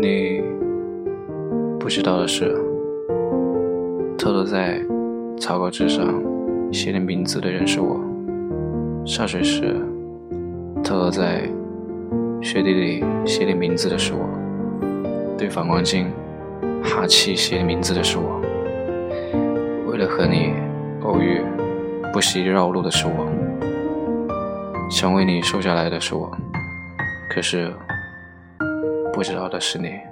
你不知道的是，偷偷在草稿纸上写你名字的人是我；下水时偷偷在雪地里写你名字的是我；对反光镜哈气写你名字的是我；为了和你偶遇不惜绕路的是我；想为你瘦下来的是我。可是。不知道的是你。